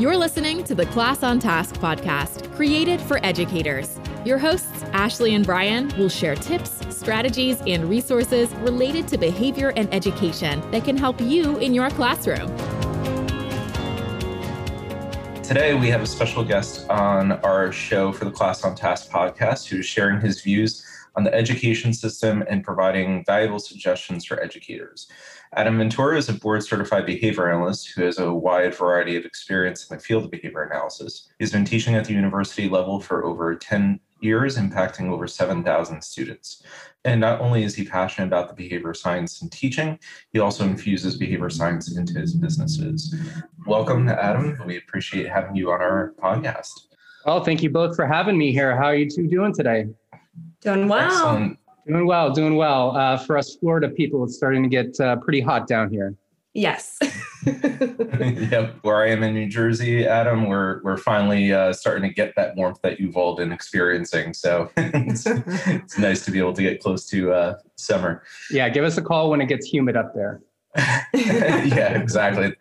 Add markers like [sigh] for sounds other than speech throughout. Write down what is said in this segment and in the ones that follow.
You're listening to the Class on Task podcast, created for educators. Your hosts, Ashley and Brian, will share tips, strategies, and resources related to behavior and education that can help you in your classroom. Today, we have a special guest on our show for the Class on Task podcast who's sharing his views on the education system and providing valuable suggestions for educators. Adam Ventura is a board certified behavior analyst who has a wide variety of experience in the field of behavior analysis. He's been teaching at the university level for over 10 years, impacting over 7,000 students. And not only is he passionate about the behavior science and teaching, he also infuses behavior science into his businesses. Welcome, Adam. We appreciate having you on our podcast. Oh, thank you both for having me here. How are you two doing today? Doing well. Excellent. Doing well, doing well. Uh, for us Florida people, it's starting to get uh, pretty hot down here. Yes. [laughs] [laughs] yep. Where I am in New Jersey, Adam, we're we're finally uh, starting to get that warmth that you've all been experiencing. So [laughs] it's, it's nice to be able to get close to uh, summer. Yeah, give us a call when it gets humid up there. [laughs] yeah, exactly.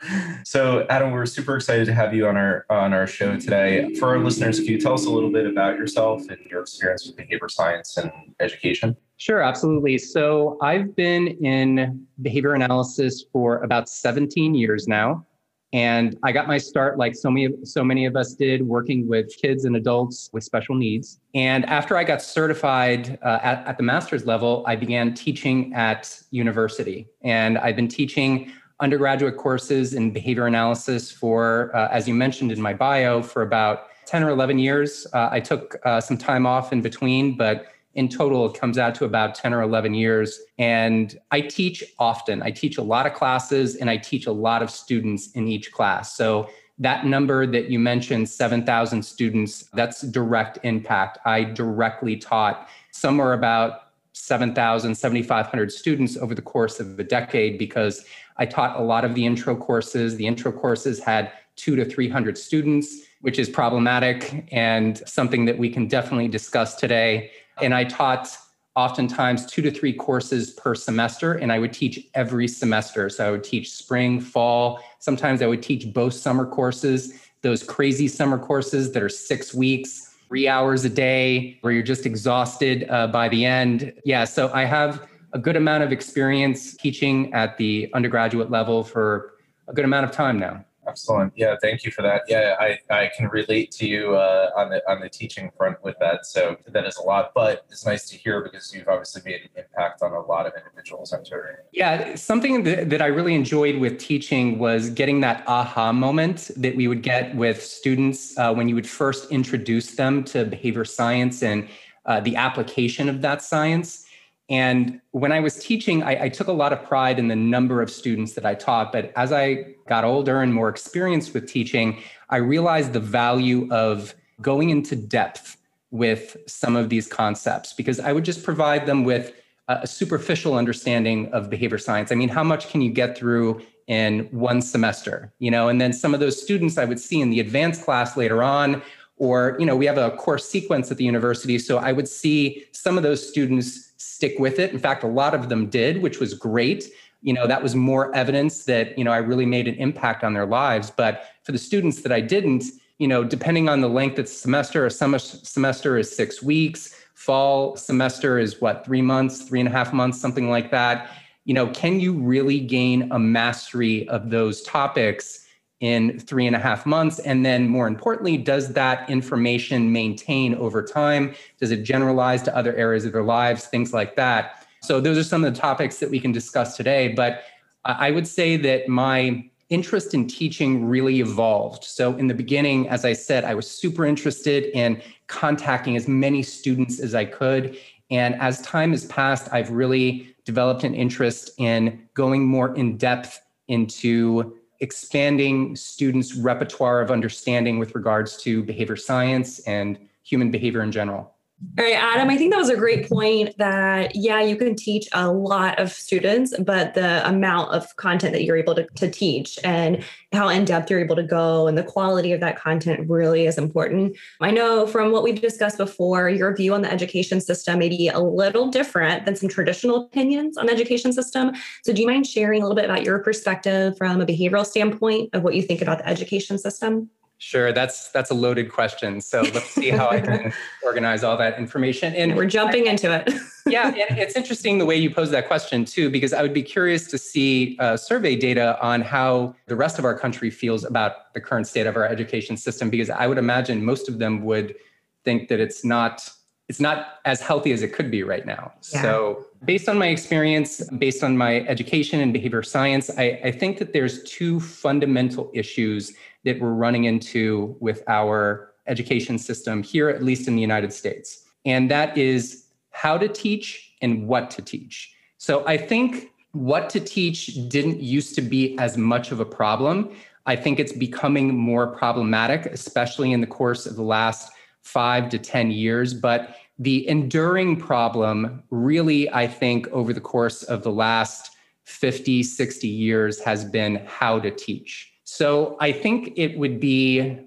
So, Adam, we're super excited to have you on our on our show today. For our listeners, can you tell us a little bit about yourself and your experience with behavior science and education? Sure, absolutely. So I've been in behavior analysis for about 17 years now. And I got my start, like so many, so many of us did, working with kids and adults with special needs. And after I got certified uh, at, at the master's level, I began teaching at university. And I've been teaching undergraduate courses in behavior analysis for, uh, as you mentioned in my bio, for about 10 or 11 years. Uh, I took uh, some time off in between, but in total, it comes out to about 10 or 11 years. And I teach often. I teach a lot of classes and I teach a lot of students in each class. So that number that you mentioned, 7,000 students, that's direct impact. I directly taught somewhere about 7,000, 7,500 students over the course of a decade because I taught a lot of the intro courses. The intro courses had two to 300 students, which is problematic and something that we can definitely discuss today. And I taught oftentimes two to three courses per semester, and I would teach every semester. So I would teach spring, fall. Sometimes I would teach both summer courses, those crazy summer courses that are six weeks, three hours a day, where you're just exhausted uh, by the end. Yeah, so I have a good amount of experience teaching at the undergraduate level for a good amount of time now. Excellent. Yeah, thank you for that. Yeah, I, I can relate to you uh, on the on the teaching front with that. So that is a lot, but it's nice to hear because you've obviously made an impact on a lot of individuals. I'm sure. Yeah, something that, that I really enjoyed with teaching was getting that aha moment that we would get with students uh, when you would first introduce them to behavior science and uh, the application of that science. And when I was teaching, I, I, took a lot of pride in the number of students that I taught. But as I got older and more experienced with teaching, I realized the value of going into depth with some of these concepts because I would just provide them with a superficial understanding of behavior science. I mean, how much can you get through in one semester? You know, and then some of those students I would see in the advanced class later on, or, you know, we have a course sequence at the university. So I would see some of those students stick with it. In fact, a lot of them did, which was great. You know, that was more evidence that, you know, I really made an impact on their lives. But for the students that I didn't, you know, depending on the length of the semester, a summer semester is six weeks, fall semester is what, three months, three and a half months, something like that. You know, can you really gain a mastery of those topics in three and a half months? And then, more importantly, does that information maintain over time? Does it generalize to other areas of their lives? Things like that. So, those are some of the topics that we can discuss today. But I would say that my interest in teaching really evolved. So, in the beginning, as I said, I was super interested in contacting as many students as I could. And as time has passed, I've really developed an interest in going more in depth into expanding students' repertoire of understanding with regards to behavior science and human behavior in general. All right, Adam, I think that was a great point that, yeah, you can teach a lot of students, but the amount of content that you're able to, to teach and how in depth you're able to go and the quality of that content really is important. I know from what we've discussed before, your view on the education system may be a little different than some traditional opinions on the education system. So, do you mind sharing a little bit about your perspective from a behavioral standpoint of what you think about the education system? Sure, that's that's a loaded question. So let's see how I can [laughs] organize all that information. And we're jumping into it. [laughs] yeah, and it's interesting the way you pose that question too, because I would be curious to see uh, survey data on how the rest of our country feels about the current state of our education system. Because I would imagine most of them would think that it's not it's not as healthy as it could be right now. Yeah. So, based on my experience, based on my education in behavior science, I, I, think that there's two fundamental issues that we're running into with our education system here, at least in the United States. And that is how to teach and what to teach. So, I think what to teach didn't used to be as much of a problem. I think it's becoming more problematic, especially in the course of the last five to 10 years. But the enduring problem, really, I think, over the course of the last 50, 60 years, has been how to teach. So I think it would be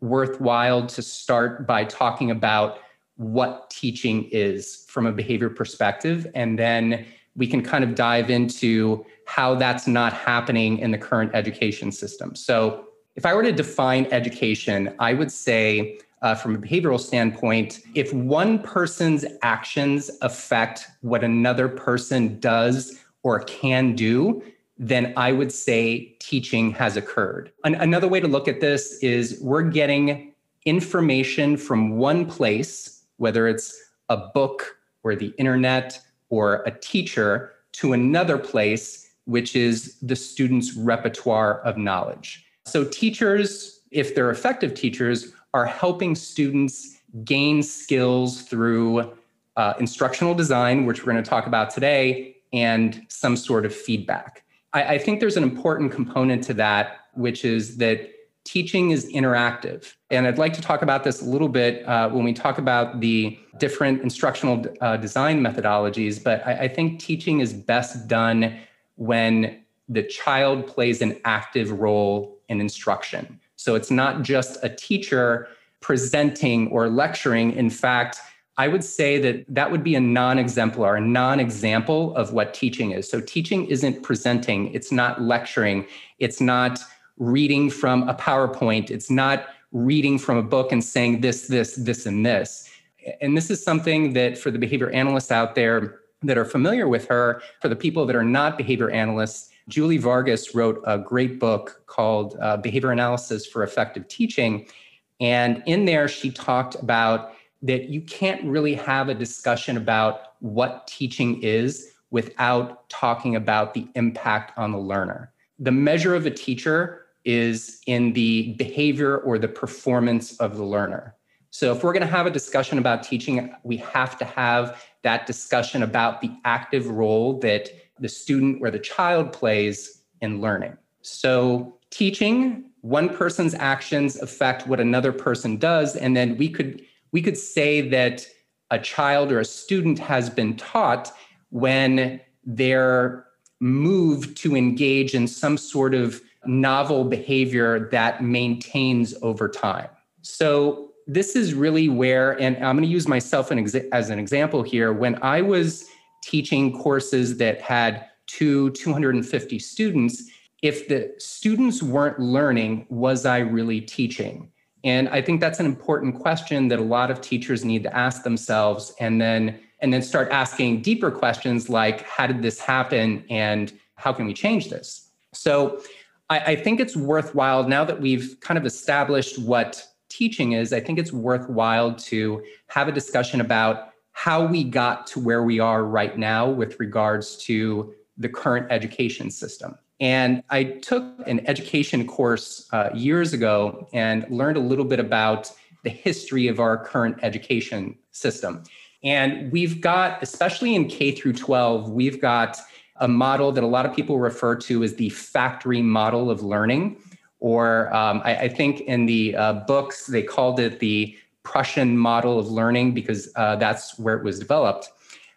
worthwhile to start by talking about what teaching is from a behavior perspective. And then we can kind of dive into how that's not happening in the current education system. So, if I were to define education, I would say uh, from a behavioral standpoint, if one person's actions affect what another person does or can do, then I would say teaching has occurred. An- another way to look at this is we're getting information from one place, whether it's a book or the internet or a teacher, to another place, which is the student's repertoire of knowledge. So, teachers, if they're effective teachers, are helping students gain skills through uh, instructional design, which we're going to talk about today, and some sort of feedback. I, I think there's an important component to that, which is that teaching is interactive. And I'd like to talk about this a little bit uh, when we talk about the different instructional uh, design methodologies. But I, I, think teaching is best done when the child plays an active role in instruction. So it's not just a teacher presenting or lecturing. In fact, I would say that that would be a non exemplar, a non example of what teaching is. So, teaching isn't presenting, it's not lecturing, it's not reading from a PowerPoint, it's not reading from a book and saying this, this, this, and this. And this is something that for the behavior analysts out there that are familiar with her, for the people that are not behavior analysts, Julie Vargas wrote a great book called uh, Behavior Analysis for Effective Teaching. And in there, she talked about that you can't really have a discussion about what teaching is without talking about the impact on the learner. The measure of a teacher is in the behavior or the performance of the learner. So, if we're going to have a discussion about teaching, we have to have that discussion about the active role that the student or the child plays in learning. So, teaching, one person's actions affect what another person does. And then we could, we could say that a child or a student has been taught when they're moved to engage in some sort of novel behavior that maintains over time. So, this is really where, and I'm going to use myself as an example here. When I was teaching courses that had two, 250 students, if the students weren't learning, was I really teaching? And I think that's an important question that a lot of teachers need to ask themselves and then and then start asking deeper questions like how did this happen and how can we change this? So I, I think it's worthwhile now that we've kind of established what teaching is, I think it's worthwhile to have a discussion about how we got to where we are right now with regards to the current education system. And I took an education course uh, years ago and learned a little bit about the history of our current education system. And we've got, especially in K through 12, we've got a model that a lot of people refer to as the factory model of learning. Or um, I, I, think in the uh, books, they called it the Prussian model of learning because uh, that's where it was developed.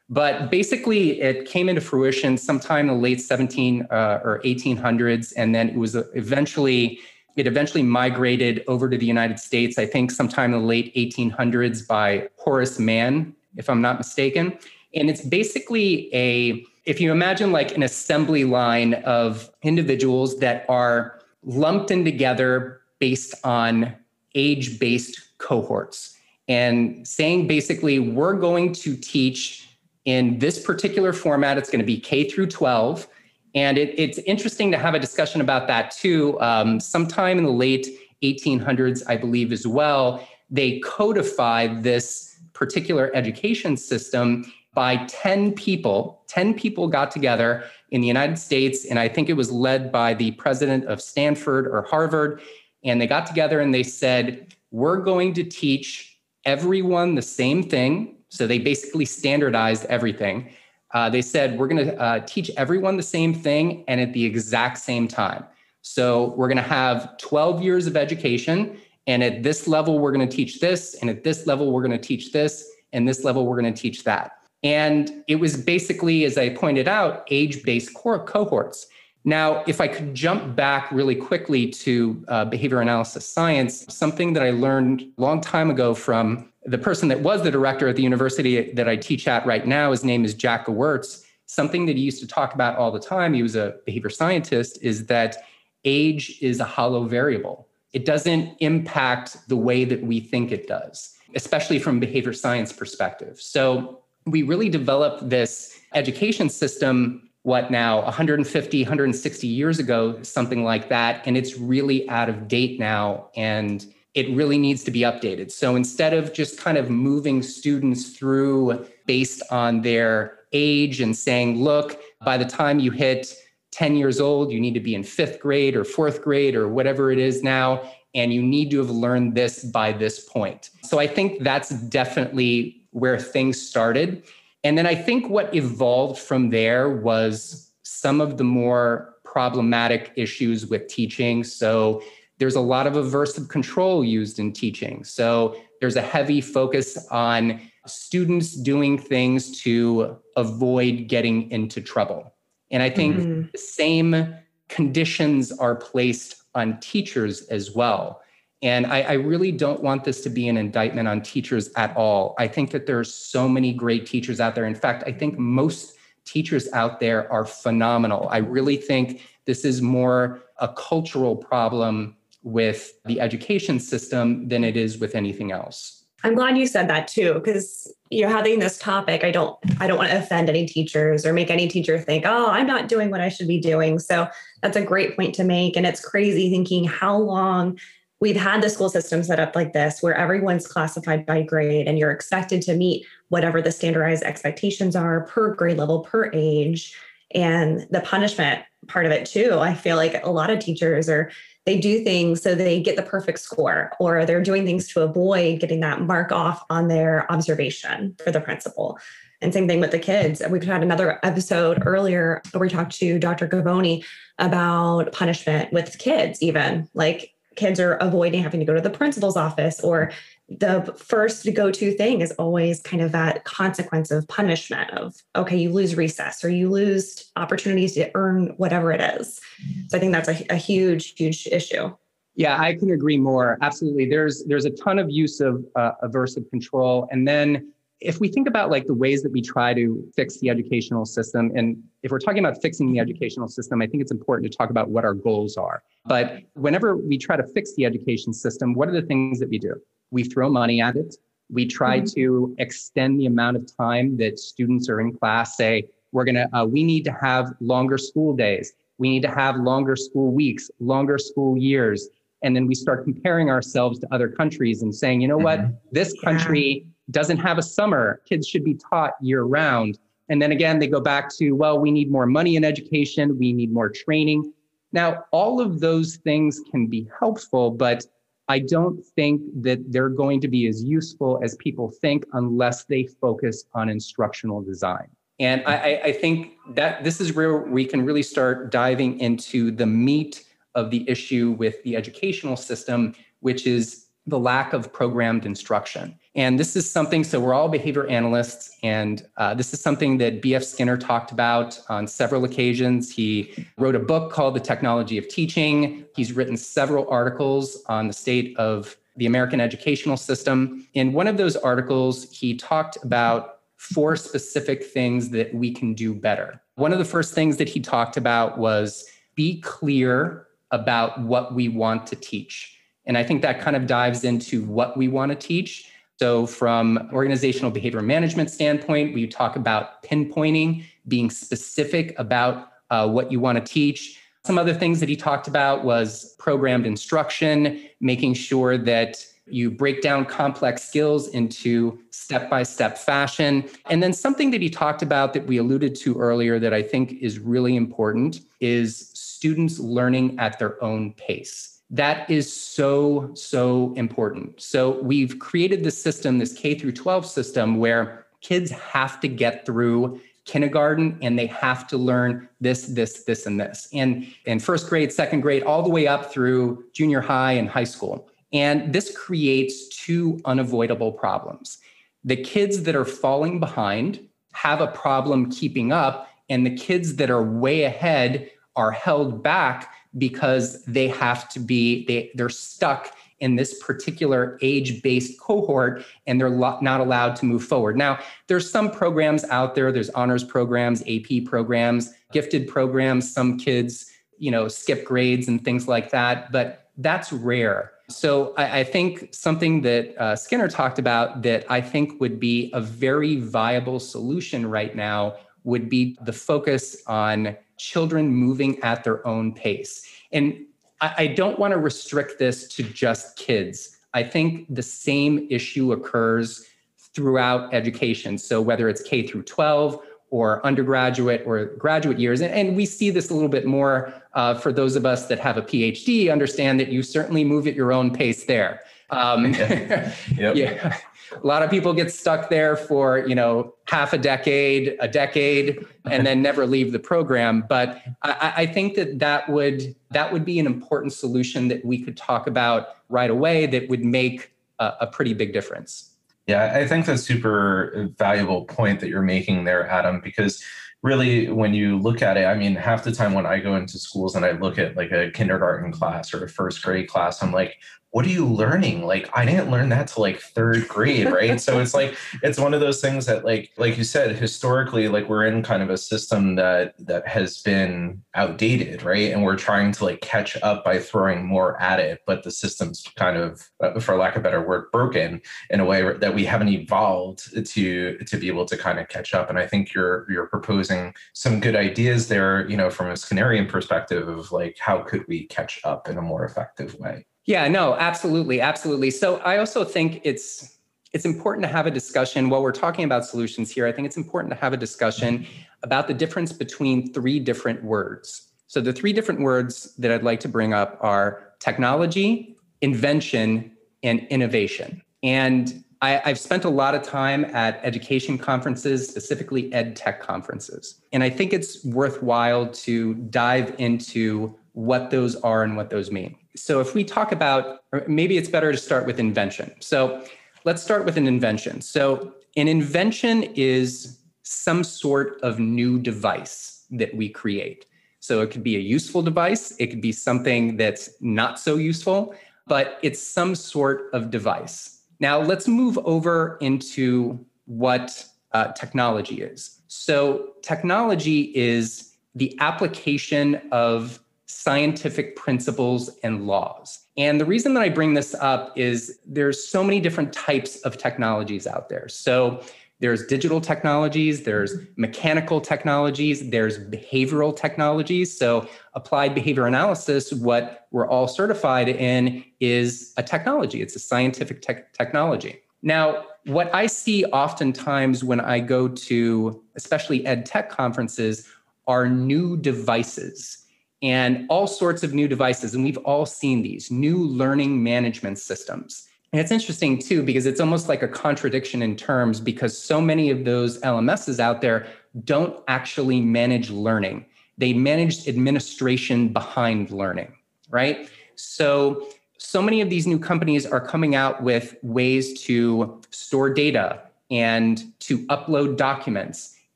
But basically, it came into fruition sometime in the late 17 uh, or 1800s, and then it was eventually it eventually migrated over to the United States. I think sometime in the late 1800s by Horace Mann, if I'm not mistaken. And it's basically a if you imagine like an assembly line of individuals that are lumped in together based on age based cohorts and saying basically, we're going to teach in this particular format. It's going to be K through 12. And it, it's interesting to have a discussion about that too. Um, sometime in the late 1800s, I believe, as well, they codified this particular education system by 10 people. 10 people got together in the United States, and I think it was led by the president of Stanford or Harvard. And they got together and they said, We're going to teach everyone the same thing. So they basically standardized everything. Uh, they said, We're going to uh, teach everyone the same thing and at the exact same time. So we're going to have 12 years of education. And at this level, we're going to teach this. And at this level, we're going to teach this. And this level, we're going to teach that. And it was basically, as I pointed out, age based cohorts. Now, if I could jump back really quickly to uh, behavior analysis science, something that I learned a long time ago from the person that was the director at the university that I teach at right now, his name is Jack Gewirtz. Something that he used to talk about all the time, he was a behavior scientist, is that age is a hollow variable. It doesn't impact the way that we think it does, especially from behavior science perspective. So we really developed this education system what now 150 160 years ago something like that and it's really out of date now and it really needs to be updated so instead of just kind of moving students through based on their age and saying look by the time you hit 10 years old you need to be in fifth grade or fourth grade or whatever it is now and you need to have learned this by this point so i think that's definitely where things started. And then I think what evolved from there was some of the more problematic issues with teaching. So there's a lot of aversive control used in teaching. So there's a heavy focus on students doing things to avoid getting into trouble. And I think mm-hmm. the same conditions are placed on teachers as well. And I, I, really don't want this to be an indictment on teachers at all. I think that there are so many great teachers out there. In fact, I think most teachers out there are phenomenal. I really think this is more a cultural problem with the education system than it is with anything else. I'm glad you said that too, because you know, having this topic, I don't I don't want to offend any teachers or make any teacher think, oh, I'm not doing what I should be doing. So that's a great point to make. And it's crazy thinking how long we've had the school system set up like this where everyone's classified by grade and you're expected to meet whatever the standardized expectations are per grade level per age and the punishment part of it too i feel like a lot of teachers are they do things so they get the perfect score or they're doing things to avoid getting that mark off on their observation for the principal and same thing with the kids. We've had another episode earlier where we talked to Dr. Gavoni about punishment with kids, even like kids are avoiding having to go to the principal's office or the first go-to thing is always kind of that consequence of punishment of okay you lose recess or you lose opportunities to earn whatever it is. So i think that's a, a huge huge issue. Yeah i can agree more. Absolutely. There's there's a ton of use of uh, aversive control and then if we think about like the ways that we try to fix the educational system and if we're talking about fixing the educational system i think it's important to talk about what our goals are. But whenever we try to fix the education system what are the things that we do? We throw money at it. We try mm-hmm. to extend the amount of time that students are in class. Say we're going to uh, we need to have longer school days. We need to have longer school weeks longer school years. And then we start comparing ourselves to other countries and saying you know mm-hmm. what this country yeah doesn't have a summer. Kids should be taught year round. And then again, they go back to, well, we need more money in education, we need more training. Now, all of those things can be helpful, but I don't think that they're going to be as useful as people think unless they focus on instructional design. And I, I, think that this is where we can really start diving into the meat of the issue with the educational system, which is the lack of programmed instruction. And this is something, so we're all behavior analysts, and uh, this is something that B.F. Skinner talked about on several occasions. He wrote a book called The Technology of Teaching. He's written several articles on the state of the American educational system. In one of those articles, he talked about four specific things that we can do better. One of the first things that he talked about was be clear about what we want to teach And I think that kind of dives into what we want to teach. So, from organizational behavior management standpoint, we talk about pinpointing, being specific about uh, what you want to teach. Some other things that he talked about was programmed instruction, making sure that you break down complex skills into step by step fashion. And then something that he talked about that we alluded to earlier that I think is really important is students learning at their own pace. That is so, so important. So we've created this system, this K through 12 system, where kids have to get through kindergarten and they have to learn this, this, this, and this. And in first grade, second grade, all the way up through junior high and high school. And this creates two unavoidable problems. The kids that are falling behind have a problem keeping up, and the kids that are way ahead are held back because they have to be they they're stuck in this particular age-based cohort and they're lo- not allowed to move forward. Now, there's some programs out there, there's honors programs, AP programs, gifted programs, some kids, you know, skip grades and things like that, but that's rare. So I, I think something that uh, Skinner talked about that I think would be a very viable solution right now would be the focus on children moving at their own pace. And I, I don't want to restrict this to just kids. I think the same issue occurs throughout education. So whether it's K through 12 or undergraduate or graduate years. And, and we see this a little bit more uh, for those of us that have a PhD, understand that you certainly move at your own pace there. Um, [laughs] yeah. [laughs] Yep. yeah. A lot of people get stuck there for, you know, half a decade, a decade, and then never leave the program. But I, I think that that would that would be an important solution that we could talk about right away that would make a, a pretty big difference. Yeah, I think that's super valuable point that you're making there, Adam, because really when you look at it, I mean, half the time when I go into schools and I look at like a kindergarten class or a first grade class, I'm like, what are you learning? Like, I didn't learn that till like third grade, right? so it's like [laughs] it's one of those things that, like, like you said, historically, like we're in kind of a system that that has been outdated, right? And we're trying to like catch up by throwing more at it, but the system's kind of, uh, for lack of a better word, broken in a way that we haven't evolved to to be able to kind of catch up. And I think you're you're proposing some good ideas there, you know, from a Skinnerian perspective of like how could we catch up in a more effective way. Yeah, no, absolutely, absolutely. So I also think it's it's important to have a discussion while we're talking about solutions here. I think it's important to have a discussion about the difference between three different words. So the three different words that I'd like to bring up are technology, invention, and innovation. And I, have spent a lot of time at education conferences, specifically ed tech conferences. And I think it's worthwhile to dive into what those are and what those mean. So if we talk about, maybe it's better to start with invention. So let's start with an invention. So an invention is some sort of new device that we create. So it could be a useful device, it could be something that's not so useful, but it's some sort of device. Now let's move over into what uh, technology is. So technology is the application of scientific principles and laws. And the reason that I bring this up is there's so many different types of technologies out there. So there's digital technologies, there's mechanical technologies, there's behavioral technologies. So applied behavior analysis, what we're all certified in is a technology. It's a scientific te- technology. Now, what I see oftentimes when I go to especially ed tech conferences are new devices and all sorts of new devices. And we've all seen these new learning management systems. And it's interesting too, because it's almost like a contradiction in terms because so many of those LMSs out there don't actually manage learning. They manage administration behind learning, right? So, so many of these new companies are coming out with ways to store data and to upload documents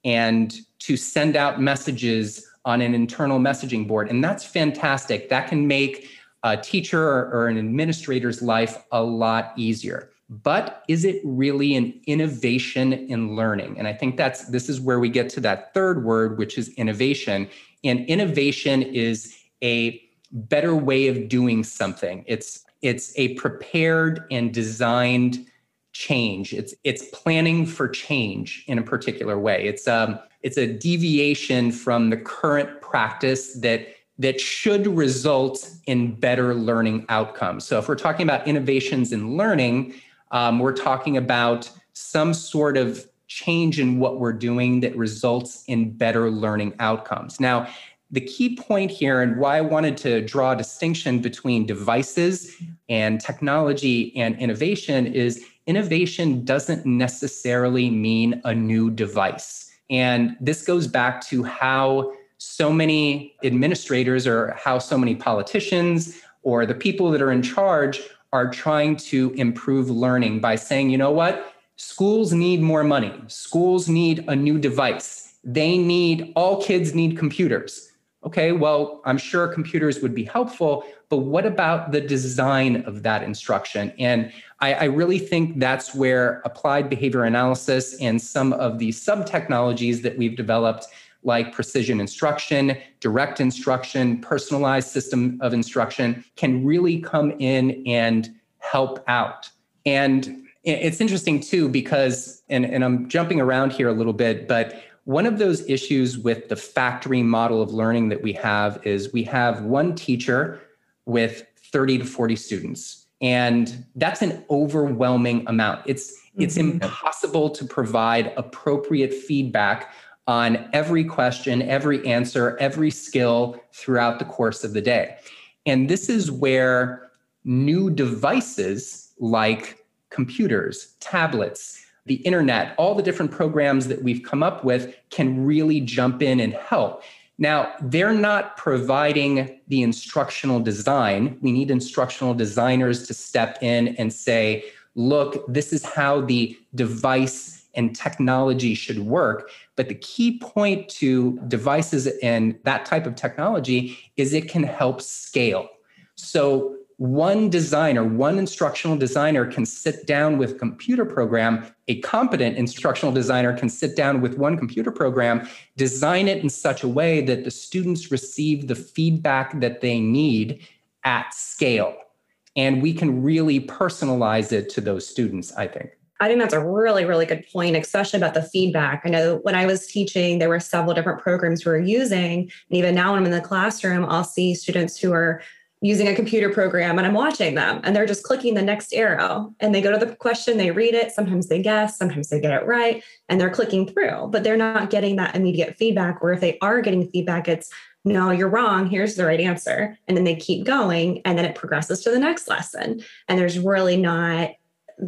and to send out messages on an internal messaging board. And that's fantastic. That can make a teacher or, an administrator's life a lot easier. But is it really an innovation in learning? And I think that's this is where we get to that third word, which is innovation. And innovation is a better way of doing something. It's it's a prepared and designed change. It's it's planning for change in a particular way. It's um it's a deviation from the current practice that that should result in better learning outcomes. So if we're talking about innovations in learning, um, we're talking about some sort of change in what we're doing that results in better learning outcomes. Now, the key point here and why I wanted to draw a distinction between devices and technology and innovation is innovation doesn't necessarily mean a new device. And this goes back to how so many administrators or how so many politicians or the people that are in charge are trying to improve learning by saying, you know what? Schools need more money. Schools need a new device. They need, all kids need computers. Okay, well, I'm sure computers would be helpful, but what about the design of that instruction? And I, I really think that's where applied behavior analysis and some of the sub technologies that we've developed like precision instruction, direct instruction, personalized system of instruction can really come in and help out. And it's interesting too, because, and, and I'm jumping around here a little bit, but one of those issues with the factory model of learning that we have is we have one teacher with 30 to 40 students. And that's an overwhelming amount. It's it's mm-hmm. impossible to provide appropriate feedback on every question, every answer, every skill throughout the course of the day. And this is where new devices like computers, tablets, the internet, all the different programs that we've come up with can really jump in and help. Now, they're not providing the instructional design. We need instructional designers to step in and say, look, this is how the device and technology should work. But the key point to devices and that type of technology is it can help scale. So one designer, one instructional designer can sit down with computer program, a competent instructional designer can sit down with one computer program, design it in such a way that the students receive the feedback that they need at scale. And we can really personalize it to those students, I think. I think that's a really, really good point, especially about the feedback. I know when I was teaching, there were several different programs we were using. And even now, when I'm in the classroom, I'll see students who are using a computer program and I'm watching them and they're just clicking the next arrow and they go to the question, they read it. Sometimes they guess, sometimes they get it right, and they're clicking through, but they're not getting that immediate feedback. Or if they are getting feedback, it's no, you're wrong. Here's the right answer. And then they keep going and then it progresses to the next lesson. And there's really not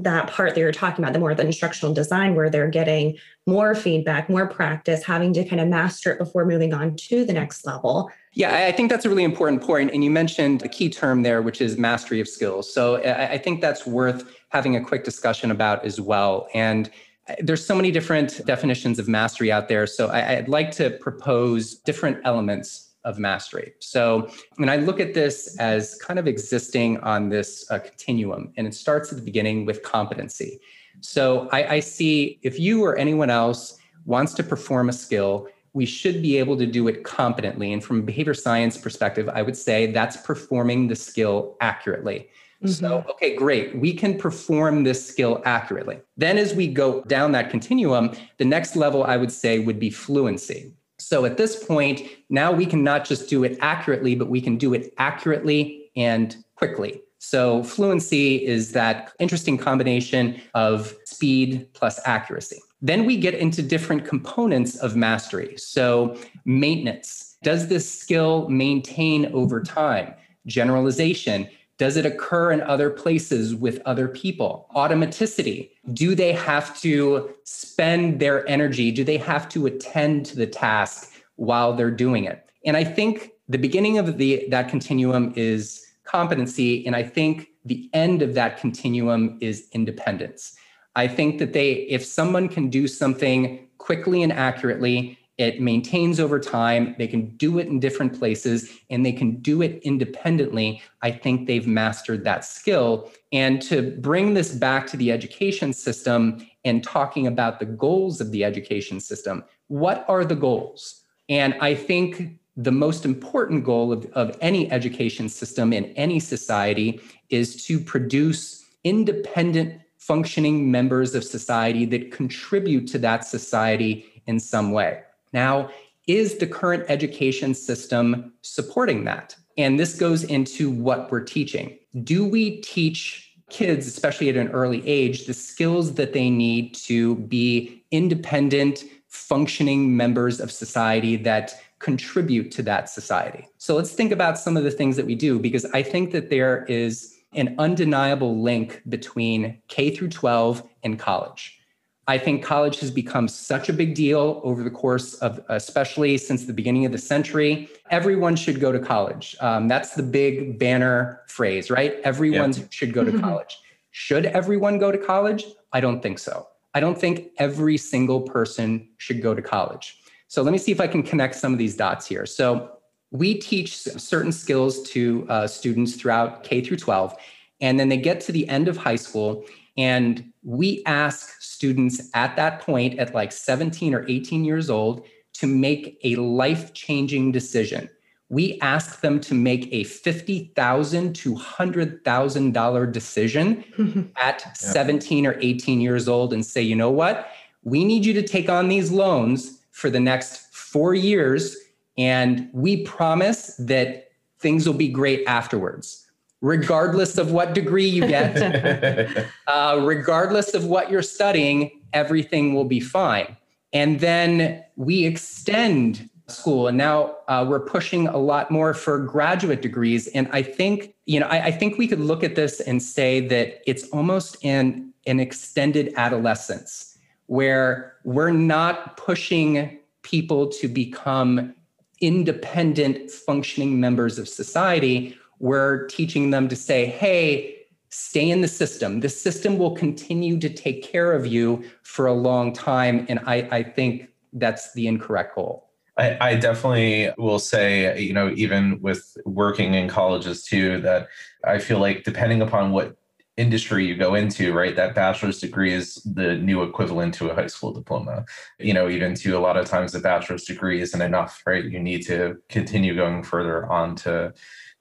that part that you're talking about, the more the instructional design, where they're getting more feedback, more practice, having to kind of master it before moving on to the next level. Yeah, I think that's a really important point. And you mentioned a key term there, which is mastery of skills. So I think that's worth having a quick discussion about as well. And uh, there's so many different definitions of mastery out there. So I'd like to propose different elements of mastery. So, when I look at this as kind of existing on this uh, continuum, and it starts at the beginning with competency. So, I, I see if you or anyone else wants to perform a skill, we should be able to do it competently. And from a behavior science perspective, I would say that's performing the skill accurately. Mm-hmm. So, okay, great. We can perform this skill accurately. Then, as we go down that continuum, the next level I would say would be fluency. So at this point, now we can not just do it accurately, but we can do it accurately and quickly. So fluency is that interesting combination of speed plus accuracy. Then we get into different components of mastery. So maintenance. Does this skill maintain over time? Generalization. Does it occur in other places with other people? Automaticity. Do they have to spend their energy? Do they have to attend to the task while they're doing it? And I think the beginning of the that continuum is competency and I think the end of that continuum is independence. I think that they if someone can do something quickly and accurately it maintains over time. They can do it in different places and they can do it independently. I think they've mastered that skill. And to bring this back to the education system and talking about the goals of the education system, what are the goals? And I think the most important goal of, of any education system in any society is to produce independent functioning members of society that contribute to that society in some way. Now, is the current education system supporting that? And this goes into what we're teaching. Do we teach kids, especially at an early age, the skills that they need to be independent, functioning members of society that contribute to that society? So let's think about some of the things that we do, because I think that there is an undeniable link between K through 12 and college. I think college has become such a big deal over the course of, especially since the beginning of the century. Everyone should go to college. Um, that's the big banner phrase, right? Everyone yeah. should go to mm-hmm. college. Should everyone go to college? I don't think so. I don't think every single person should go to college. So let me see if I can connect some of these dots here. So we teach certain skills to uh, students throughout K through 12, and then they get to the end of high school and we ask students at that point, at like 17 or 18 years old, to make a life changing decision. We ask them to make a 50,000 to $100,000 decision [laughs] at yep. 17 or 18 years old and say, you know what? We need you to take on these loans for the next four years. And we promise that things will be great afterwards regardless of what degree you get, [laughs] uh, regardless of what you're studying, everything will be fine. And then we extend school, and now uh, we're pushing a lot more for graduate degrees. And I think, you know, I, I think we could look at this and say that it's almost an an extended adolescence where we're not pushing people to become independent functioning members of society we're teaching them to say, hey, stay in the system. The system will continue to take care of you for a long time. And I, I think that's the incorrect goal. I, I, definitely will say, you know, even with working in colleges too, that I feel like depending upon what industry you go into, right, that bachelor's degree is the new equivalent to a high school diploma. You know, even to a lot of times a bachelor's degree isn't enough, right? You need to continue going further on to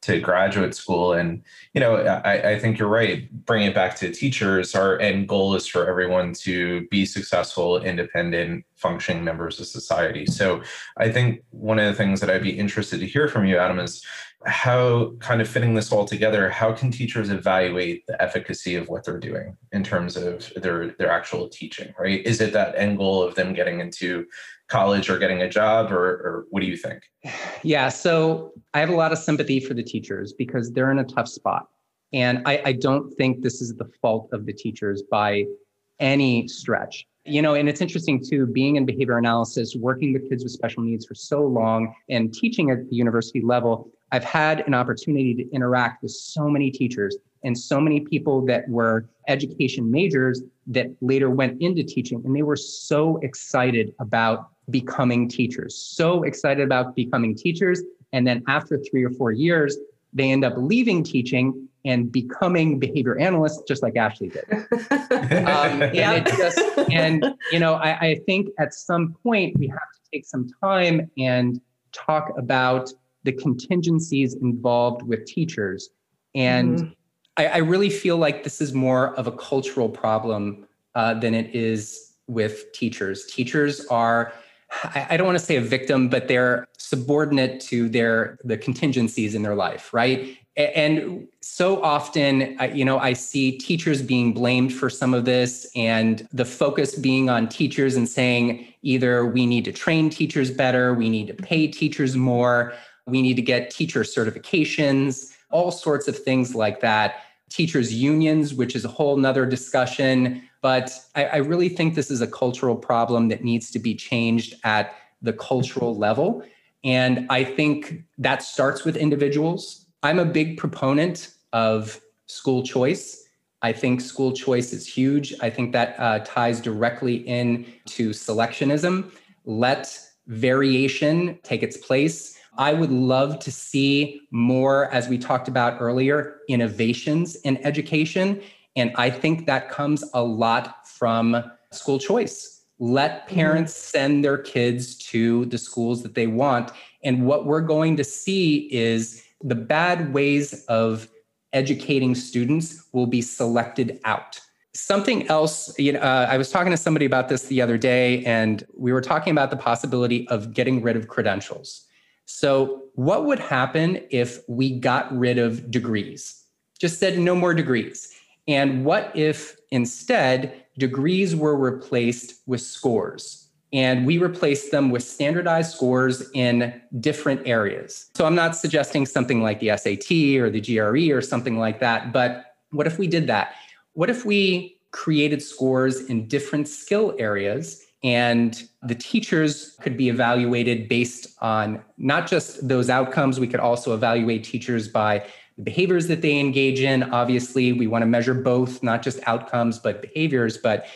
to graduate school. And, you know, I, I, think you're right. Bringing it back to teachers, our end goal is for everyone to be successful, independent, functioning members of society. So I think one of the things that I'd be interested to hear from you, Adam, is how kind of fitting this all together, how can teachers evaluate the efficacy of what they're doing in terms of their their actual teaching, right? Is it that end goal of them getting into college or getting a job or, or what do you think? Yeah so i have a lot of sympathy for the teachers because they're in a tough spot. And I, I don't think this is the fault of the teachers by any stretch. You know and it's interesting too being in behavior analysis working with kids with special needs for so long and teaching at the university level i've had an opportunity to interact with so many teachers and so many people that were education majors that later went into teaching and they were so excited about becoming teachers, so excited about becoming teachers. And then after three or four years, they end up leaving teaching and becoming behavior analysts, just like Ashley did. [laughs] um, and just, and you know, I, I think at some point we have to take some time and talk about the contingencies involved with teachers. And mm-hmm. I, I, really feel like this is more of a cultural problem uh, than it is with teachers. Teachers are I, don't want to say a victim, but they're subordinate to their the contingencies in their life, right? And so often, you know, I see teachers being blamed for some of this, and the focus being on teachers and saying either we need to train teachers better, we need to pay teachers more, we need to get teacher certifications, all sorts of things like that. Teachers' unions, which is a whole nother discussion. But I, I really think this is a cultural problem that needs to be changed at the cultural level. And I think that starts with individuals. I'm a big proponent of school choice. I think school choice is huge. I think that uh, ties directly in to selectionism. Let variation take its place. I would love to see more, as we talked about earlier, innovations in education. And I think that comes a lot from school choice. Let mm-hmm. parents send their kids to the schools that they want. And what we're going to see is the bad ways of educating students will be selected out. Something else, you know, uh, I was talking to somebody about this the other day, and we were talking about the possibility of getting rid of credentials. So, what would happen if we got rid of degrees? Just said no more degrees. And what if instead degrees were replaced with scores? And we replaced them with standardized scores in different areas. So I'm not suggesting something like the SAT or the GRE or something like that, but what if we did that? What if we created scores in different skill areas and the teachers could be evaluated based on not just those outcomes, we could also evaluate teachers by the behaviors that they engage in. Obviously, we want to measure both, not just outcomes, but behaviors. But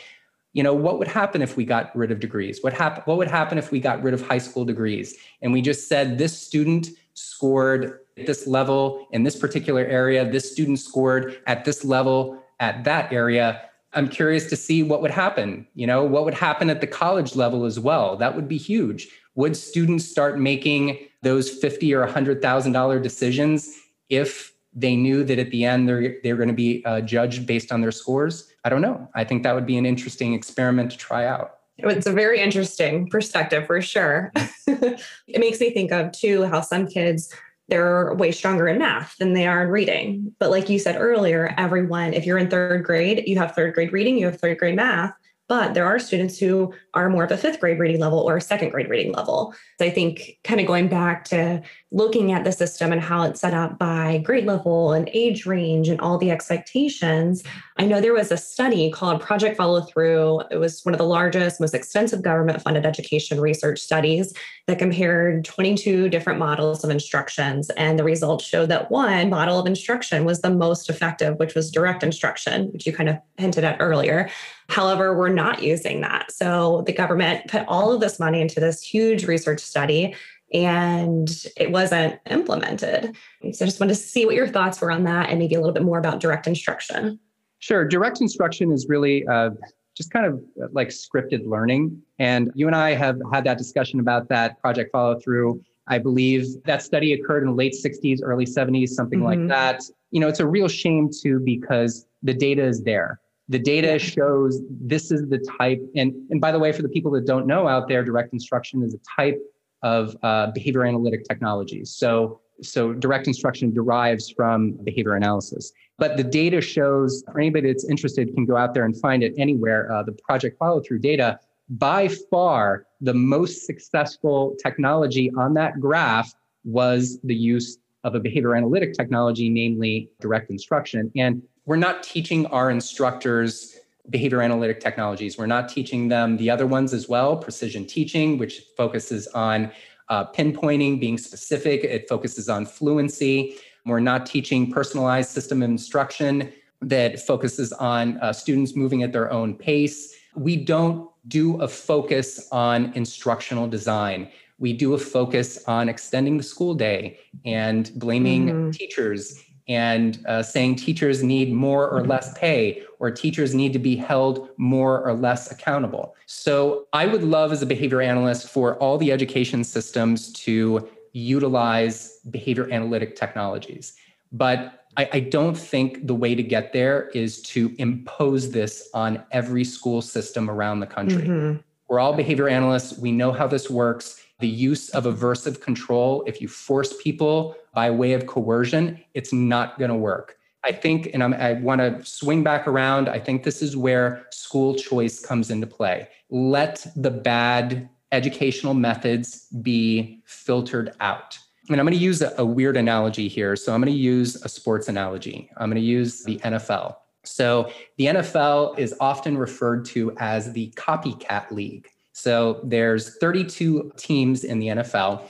you know, what would happen if we got rid of degrees? What hap- what would happen if we got rid of high school degrees and we just said this student scored at this level in this particular area, this student scored at this level at that area? I'm curious to see what would happen. You know, what would happen at the college level as well? That would be huge. Would students start making those fifty or hundred thousand dollar decisions if they knew that at the end they're they're going to be uh, judged based on their scores? I don't know. I think that would be an interesting experiment to try out. It's a very interesting perspective for sure. [laughs] it makes me think of too how some kids they're way stronger in math than they are in reading. But like you said earlier, everyone, if you're in third grade, you have third grade reading, you have third grade math. But there are students who are more of a fifth grade reading level or a second grade reading level. So I think kind of going back to looking at the system and how it's set up by grade level and age range and all the expectations. I know there was a study called Project Follow Through. It was one of the largest, most extensive government funded education research studies that compared 22 different models of instructions. And the results showed that one model of instruction was the most effective, which was direct instruction, which you kind of hinted at earlier. However, we're not using that. So the government put all of this money into this huge research study and it wasn't implemented. So I just wanted to see what your thoughts were on that and maybe a little bit more about direct instruction. Sure. Direct instruction is really uh, just kind of like scripted learning. And you and I have had that discussion about that project follow through. I believe that study occurred in the late 60s, early 70s, something mm-hmm. like that. You know, it's a real shame too because the data is there the data shows this is the type and and by the way for the people that don't know out there direct instruction is a type of uh, behavior analytic technologies. So so direct instruction derives from behavior analysis. But the data shows for anybody that's interested can go out there and find it anywhere uh, the project follow through data by far the most successful technology on that graph was the use of a behavior analytic technology namely direct instruction. And we're not teaching our instructors behavior analytic technologies. We're not teaching them the other ones as well, precision teaching, which focuses on uh, pinpointing, being specific. It focuses on fluency. We're not teaching personalized system instruction that focuses on uh, students moving at their own pace. We don't do a focus on instructional design. We do a focus on extending the school day and blaming mm-hmm. teachers and uh, saying teachers need more or less pay or teachers need to be held more or less accountable. So I would love as a behavior analyst for all the education systems to utilize behavior analytic technologies. But I, I don't think the way to get there is to impose this on every school system around the country. Mm-hmm. We're all behavior analysts. We know how this works the use of aversive control, if you force people by way of coercion, it's not going to work. I think, and I'm, i want to swing back around, I think this is where school choice comes into play. Let the bad educational methods be filtered out. And I'm going to use a, a weird analogy here. So I'm going to use a sports analogy. I'm going to use the NFL. So the NFL is often referred to as the copycat league. So there's 32 teams in the NFL,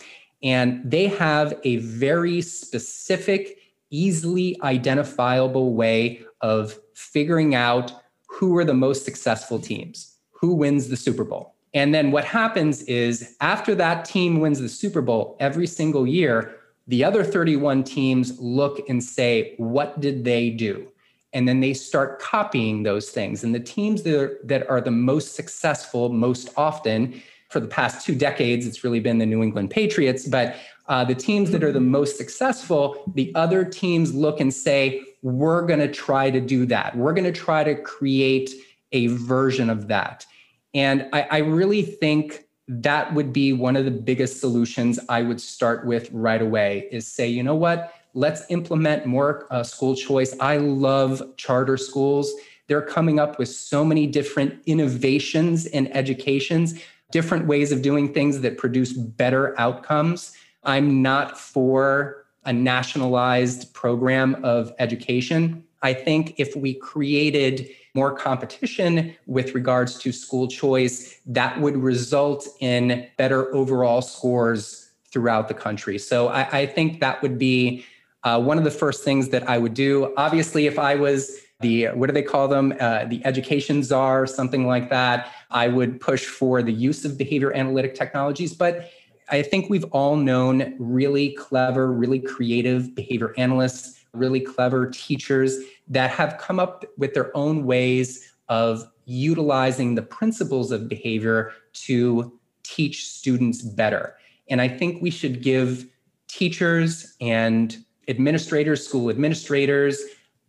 and they have a very specific, easily identifiable way of figuring out who are the most successful teams, who wins the Super Bowl. And then what happens is after that team wins the Super Bowl every single year, the other 31 teams look and say, what did they do? And then they start copying those things. And the teams that are, that are the most successful most often for the past two decades, it's really been the New England Patriots. But uh, the teams that are the most successful, the other teams look and say, we're going to try to do that. We're going to try to create a version of that. And I, I really think that would be one of the biggest solutions I would start with right away is say, you know what? Let's implement more uh, school choice. I love charter schools. They're coming up with so many different innovations in educations, different ways of doing things that produce better outcomes. I'm not for a nationalized program of education. I think if we created more competition with regards to school choice, that would result in better overall scores throughout the country. So I, I think that would be uh, one of the first things that I would do. Obviously, if I was the what do they call them uh, the education czar something like that i would push for the use of behavior analytic technologies but i think we've all known really clever really creative behavior analysts really clever teachers that have come up with their own ways of utilizing the principles of behavior to teach students better. And I think we should give teachers and administrators, school administrators,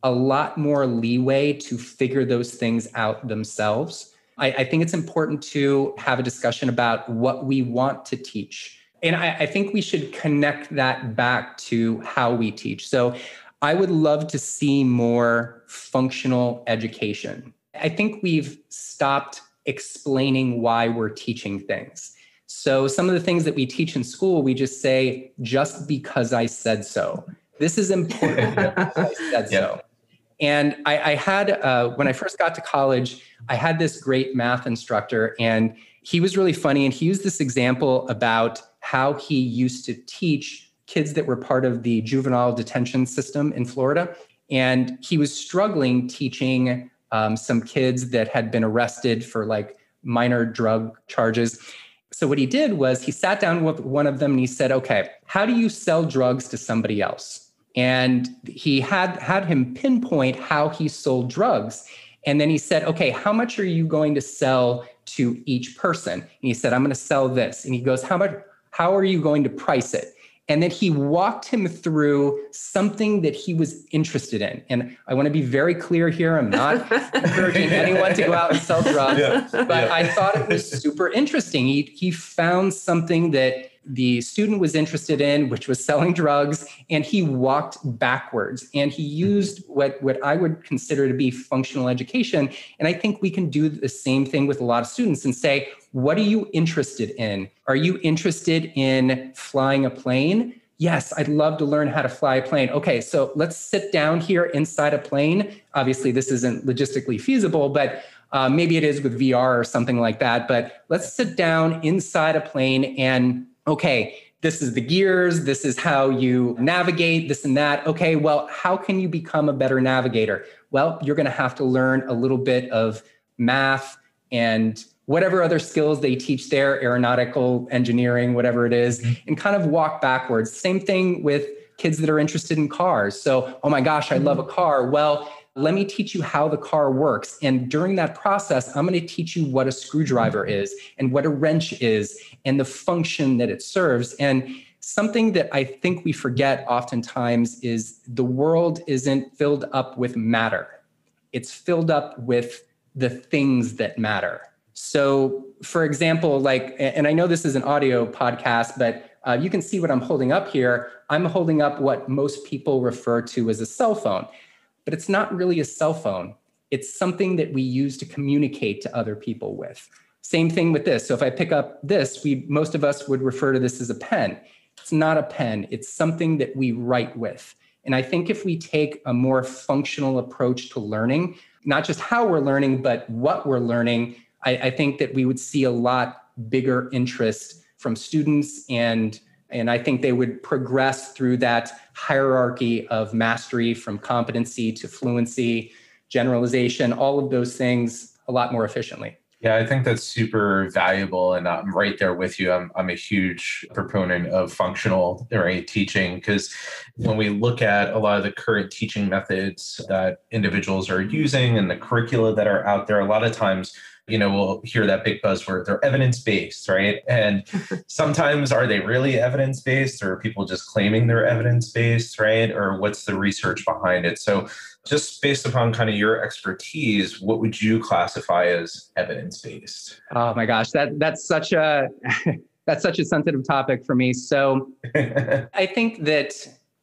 a lot more leeway to figure those things out themselves. I, I, think it's important to have a discussion about what we want to teach. And I, I think we should connect that back to how we teach. So I would love to see more functional education. I think we've stopped explaining why we're teaching things. So, some of the things that we teach in school, we just say, just because I said so. This is important I said [laughs] yeah. so. And I, I had, uh, when I first got to college, I had this great math instructor, and he was really funny. And he used this example about how he used to teach kids that were part of the juvenile detention system in Florida. And he was struggling teaching um, some kids that had been arrested for like minor drug charges. So, what he did was he sat down with one of them and he said, Okay, how do you sell drugs to somebody else? And he had had him pinpoint how he sold drugs. And then he said, Okay, how much are you going to sell to each person? And he said, I'm going to sell this. And he goes, How much? How are you going to price it? and then he walked him through something that he was interested in. And I want to be very clear here. I'm not [laughs] encouraging anyone to go out and sell drugs, yeah. but yeah. I thought it was super interesting. He, he found something that the student was interested in, which was selling drugs, and he walked backwards. And he used what, what I would consider to be functional education. And I think we can do the same thing with a lot of students and say, what are you interested in? Are you interested in flying a plane? Yes, I'd love to learn how to fly a plane. Okay, so let's sit down here inside a plane. Obviously, this isn't logistically feasible, but uh, maybe it is with VR or something like that. But let's sit down inside a plane and okay, this is the gears, this is how you navigate, this and that. Okay, well, how can you become a better navigator? Well, you're going to have to learn a little bit of math and whatever other skills they teach there, aeronautical engineering, whatever it is, mm-hmm. and kind of walk backwards. Same thing with kids that are interested in cars. So, oh my gosh, I love a car. Well, let me teach you how the car works. And during that process, I'm going to teach you what a screwdriver is and what a wrench is and the function that it serves. And something that I think we forget oftentimes is the world isn't filled up with matter, it's filled up with the things that matter. So, for example, like, and I know this is an audio podcast, but uh, you can see what I'm holding up here. I'm holding up what most people refer to as a cell phone but it's not really a cell phone. It's something that we use to communicate to other people with. Same thing with this. So if I pick up this, we most of us would refer to this as a pen. It's not a pen, it's something that we write with. And I think if we take a more functional approach to learning, not just how we're learning, but what we're learning, I, I think that we would see a lot bigger interest from students and and I think they would progress through that hierarchy of mastery from competency to fluency, generalization, all of those things a lot more efficiently. Yeah, I think that's super valuable, and I'm right there with you. I'm I'm a huge proponent of functional right teaching because when we look at a lot of the current teaching methods that individuals are using and the curricula that are out there, a lot of times you know, we'll hear that big buzzword. They're evidence based, right? And [laughs] sometimes are they really evidence based or are people just claiming they're evidence based, right? Or what's the research behind it? So, just based upon kind of your expertise, what would you classify as evidence based? Oh my gosh, that that's such a [laughs] that's such a sensitive topic for me. So, [laughs] I think that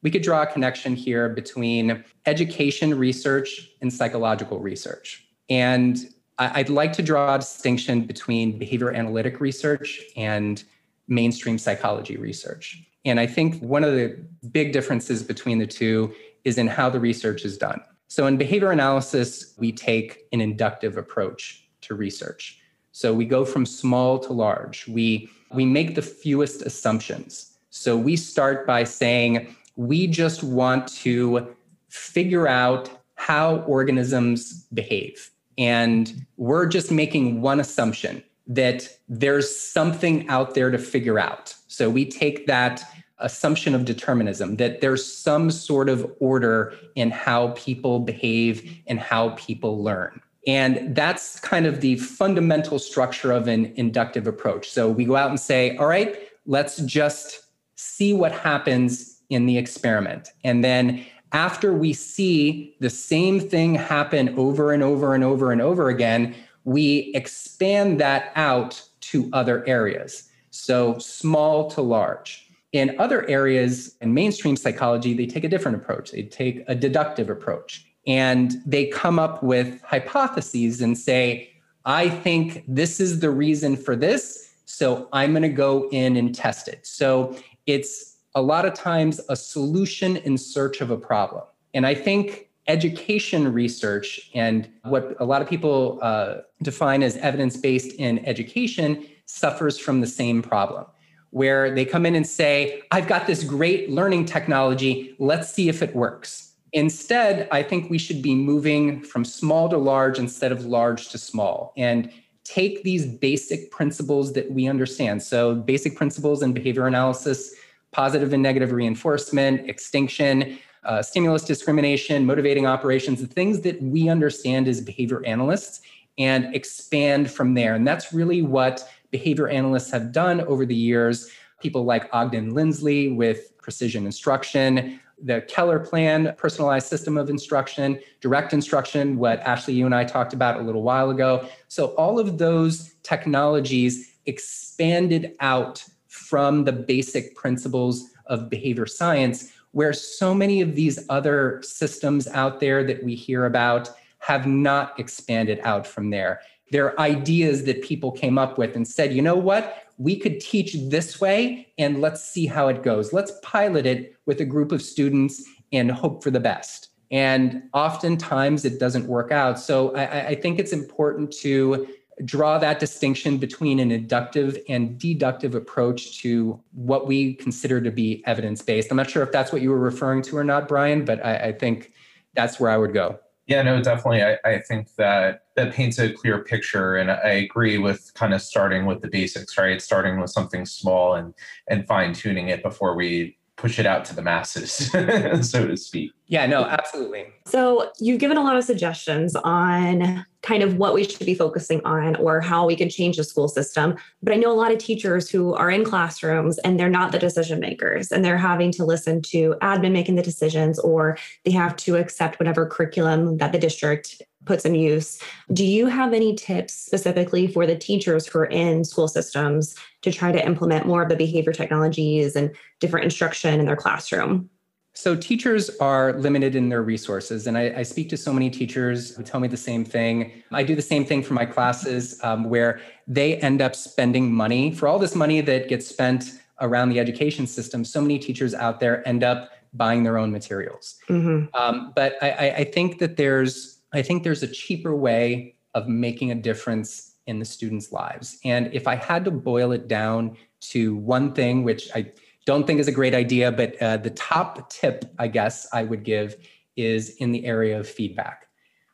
we could draw a connection here between education research and psychological research. And I'd like to draw a distinction between behavior analytic research and mainstream psychology research. And I think one of the big differences between the two is in how the research is done. So, in behavior analysis, we take an inductive approach to research. So, we go from small to large. We, we make the fewest assumptions. So, we start by saying, we just want to figure out how organisms behave and we're just making one assumption that there's something out there to figure out. So we take that assumption of determinism, that there's some sort of order in how people behave and how people learn. And that's kind of the fundamental structure of an inductive approach. So we go out and say, all right, let's just see what happens in the experiment. And then after we see the same thing happen over and over and over and over again, we expand that out to other areas. So small to large. In other areas in mainstream psychology, they take a different approach. They take a deductive approach and they come up with hypotheses and say, I think this is the reason for this. So I'm going to go in and test it. So it's a lot of times a solution in search of a problem. And I think education research and what a lot of people uh, define as evidence based in education suffers from the same problem where they come in and say, I've got this great learning technology, let's see if it works. Instead, I think we should be moving from small to large instead of large to small and take these basic principles that we understand. So, basic principles in behavior analysis positive and negative reinforcement, extinction, uh, stimulus discrimination, motivating operations, the things that we understand as behavior analysts, and expand from there. And that's really what behavior analysts have done over the years. People like Ogden Lindsley with precision instruction, the Keller plan, personalized system of instruction, direct instruction, what Ashley, you and I talked about a little while ago. So, all of those technologies expanded out from the basic principles of behavior science, where so many of these other systems out there that we hear about have not expanded out from there. They're ideas that people came up with and said, you know what? We could teach this way and let's see how it goes. Let's pilot it with a group of students and hope for the best. And oftentimes it doesn't work out. So I, I think it's important to draw that distinction between an inductive and deductive approach to what we consider to be evidence based. I'm not sure if that's what you were referring to or not, Brian, but I, I think that's where I would go. Yeah, no, definitely. I, I, think that that paints a clear picture, and I agree with kind of starting with the basics, right? Starting with something small and and fine tuning it before we push it out to the masses, [laughs] so to speak. Yeah, no, absolutely. So you've given a lot of suggestions on kind of what we should be focusing on or how we can change the school system. But I know a lot of teachers who are in classrooms and they're not the decision makers and they're having to listen to admin making the decisions or they have to accept whatever curriculum that the district puts in use. Do you have any tips specifically for the teachers who are in school systems to try to implement more of the behavior technologies and different instruction in their classroom? So, teachers are limited in their resources. And I, I, speak to so many teachers who tell me the same thing. I do the same thing for my classes um, where they end up spending money for all this money that gets spent around the education system. So many teachers out there end up buying their own materials. Mm-hmm. Um, but I, I think that there's, I think there's a cheaper way of making a difference in the students' lives. And if I had to boil it down to one thing, which I don't think is a great idea, but uh, the top tip, I guess, I would give is in the area of feedback.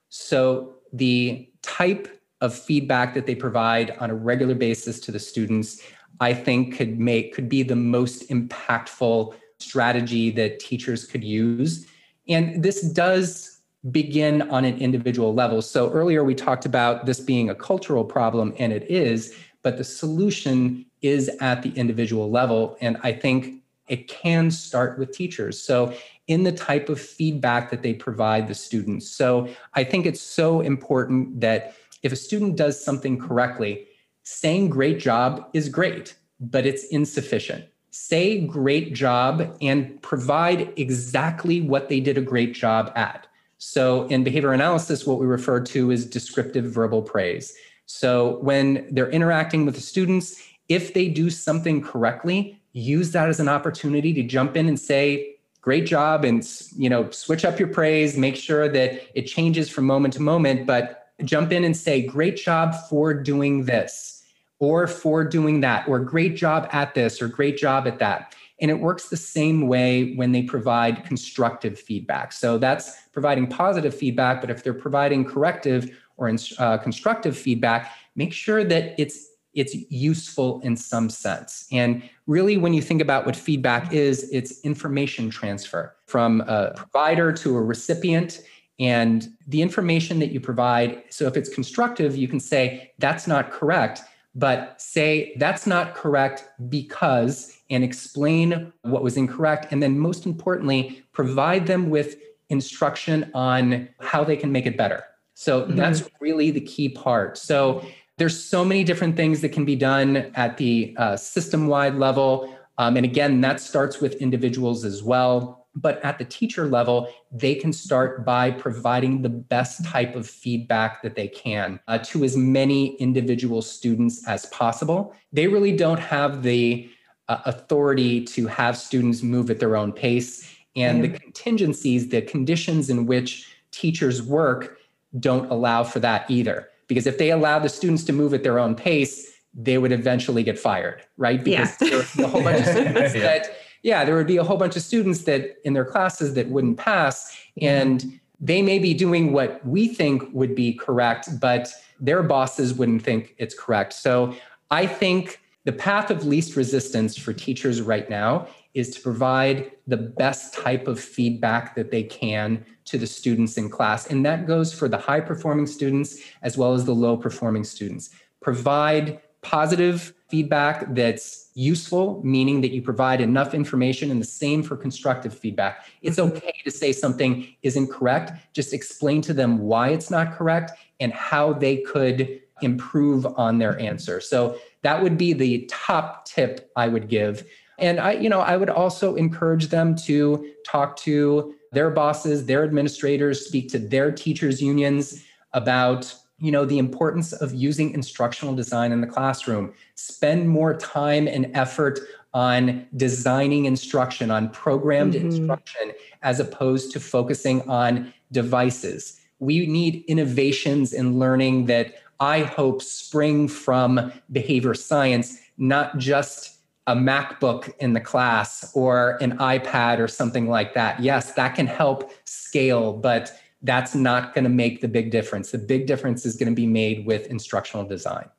So, the type of feedback that they provide on a regular basis to the students, I think could make could be the most impactful strategy that teachers could use. And this does begin on an individual level. So earlier we talked about this being a cultural problem, and it is, but the solution is at the individual level. And I think it can start with teachers. So, in the type of feedback that they provide the students. So, I think it's so important that if a student does something correctly, saying great job is great, but it's insufficient. Say great job and provide exactly what they did a great job at. So, in behavior analysis, what we refer to is descriptive verbal praise. So, when they're interacting with the students, if they do something correctly, use that as an opportunity to jump in and say, great job and you know switch up your praise make sure that it changes from moment to moment but jump in and say great job for doing this or for doing that or great job at this or great job at that and it works the same way when they provide constructive feedback so that's providing positive feedback but if they're providing corrective or uh, constructive feedback make sure that it's it's useful in some sense. And really, when you think about what feedback is, it's information transfer from a provider to a recipient. And the information that you provide, so if it's constructive, you can say, that's not correct, but say, that's not correct because, and explain what was incorrect. And then, most importantly, provide them with instruction on how they can make it better. So mm-hmm. that's really the key part. So there's so many different things that can be done at the uh, system wide level. Um, and again, that starts with individuals as well. But at the teacher level, they can start by providing the best type of feedback that they can uh, to as many individual students as possible. They really don't have the uh, authority to have students move at their own pace. And the contingencies, the conditions in which teachers work, don't allow for that either because if they allow the students to move at their own pace, they would eventually get fired, right? Because yeah. there would be a whole bunch of [laughs] students yeah. that, yeah, there would be a whole bunch of students that in their classes that wouldn't pass. And they may be doing what we think would be correct, but their bosses wouldn't think it's correct. So I think the path of least resistance for teachers right now is to provide the best type of feedback that they can to the students in class. And that goes for the high performing students as well as the low performing students. Provide positive feedback that's useful, meaning that you provide enough information, and the same for constructive feedback. It's mm-hmm. okay to say something isn't correct, just explain to them why it's not correct and how they could improve on their answer. So that would be the top tip I would give. And I, you know, I would also encourage them to talk to their bosses, their administrators, speak to their teachers' unions about you know the importance of using instructional design in the classroom spend more time and effort on designing instruction on programmed mm-hmm. instruction as opposed to focusing on devices we need innovations in learning that i hope spring from behavior science not just a MacBook in the class or an iPad or something like that. Yes, that can help scale, but that's not going to make the big difference. The big difference is going to be made with instructional design.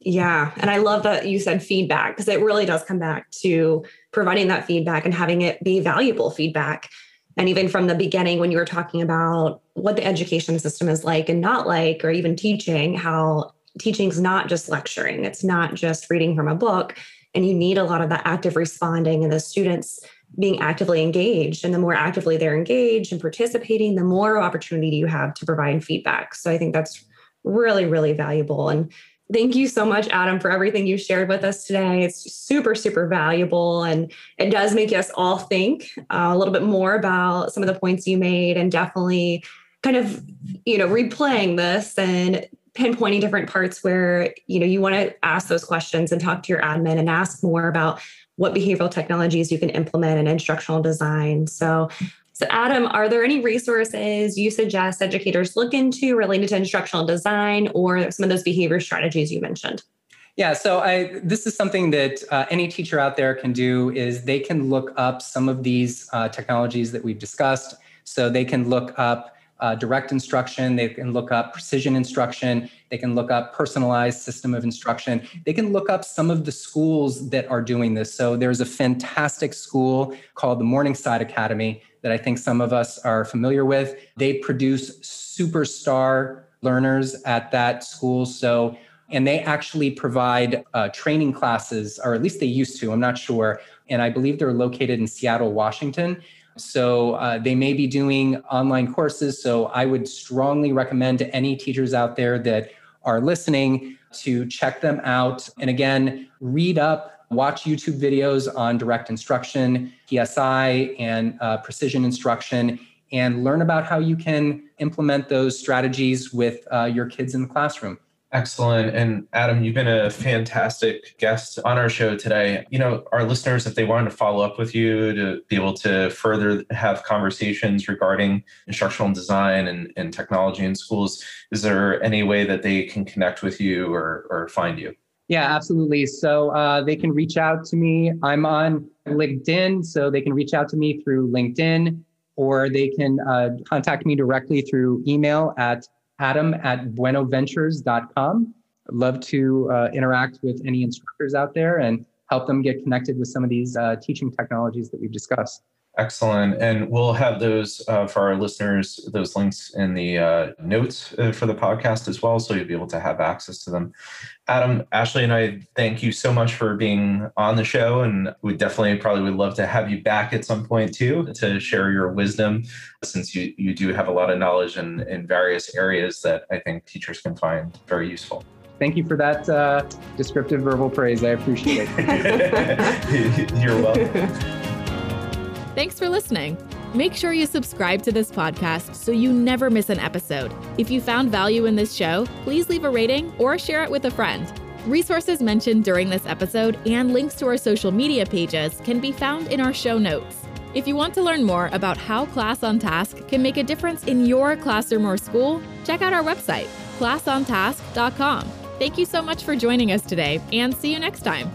Yeah. And I love that you said feedback because it really does come back to providing that feedback and having it be valuable feedback. And even from the beginning, when you were talking about what the education system is like and not like, or even teaching, how teaching is not just lecturing, it's not just reading from a book and you need a lot of that active responding and the students being actively engaged. And the more actively they're engaged and participating, the more opportunity you have to provide feedback. So I think that's really, really valuable. And thank you so much, Adam, for everything you shared with us today. It's super, super valuable. And it does make us all think uh, a little bit more about some of the points you made and definitely kind of, you know, replaying this and pinpointing different parts where you know you want to ask those questions and talk to your admin and ask more about what behavioral technologies you can implement in instructional design so so adam are there any resources you suggest educators look into related to instructional design or some of those behavior strategies you mentioned yeah, so I this is something that uh, any teacher out there can do is they can look up some of these uh, technologies that we've discussed. So they can look up uh, direct instruction, they can look up precision instruction, they can look up personalized system of instruction, they can look up some of the schools that are doing this. So there's a fantastic school called the Morningside Academy that I think some of us are familiar with. They produce superstar learners at that school. So and they actually provide uh, training classes, or at least they used to, I'm not sure. And I believe they're located in Seattle, Washington. So uh, they may be doing online courses. So I would strongly recommend to any teachers out there that are listening to check them out. And again, read up, watch YouTube videos on direct instruction, PSI, and uh, precision instruction, and learn about how you can implement those strategies with uh, your kids in the classroom. Excellent. And Adam, you've been a fantastic guest on our show today. You know, our listeners, if they wanted to follow up with you to be able to further have conversations regarding instructional design and, and technology in schools, is there any way that they can connect with you or, or find you? Yeah, absolutely. So uh, they can reach out to me. I'm on LinkedIn, so they can reach out to me through LinkedIn or they can uh, contact me directly through email at adam at buenoventures.com. I'd love to uh, interact with any instructors out there and help them get connected with some of these uh, teaching technologies that we've discussed. Excellent. And we'll have those uh, for our listeners, those links in the uh, notes uh, for the podcast as well. So you'll be able to have access to them. Adam, Ashley, and I thank you so much for being on the show. And we definitely probably would love to have you back at some point too to share your wisdom, since you, you do have a lot of knowledge in, in various areas that I think teachers can find very useful thank you for that uh, descriptive verbal praise. I appreciate it. [laughs] [laughs] You're welcome. Thanks for listening. Make sure you subscribe to this podcast so you never miss an episode. If you found value in this show, please leave a rating or share it with a friend. Resources mentioned during this episode and links to our social media pages can be found in our show notes. If you want to learn more about how Class on Task can make a difference in your classroom or school, check out our website, classontask.com. Thank you so much for joining us today, and see you next time.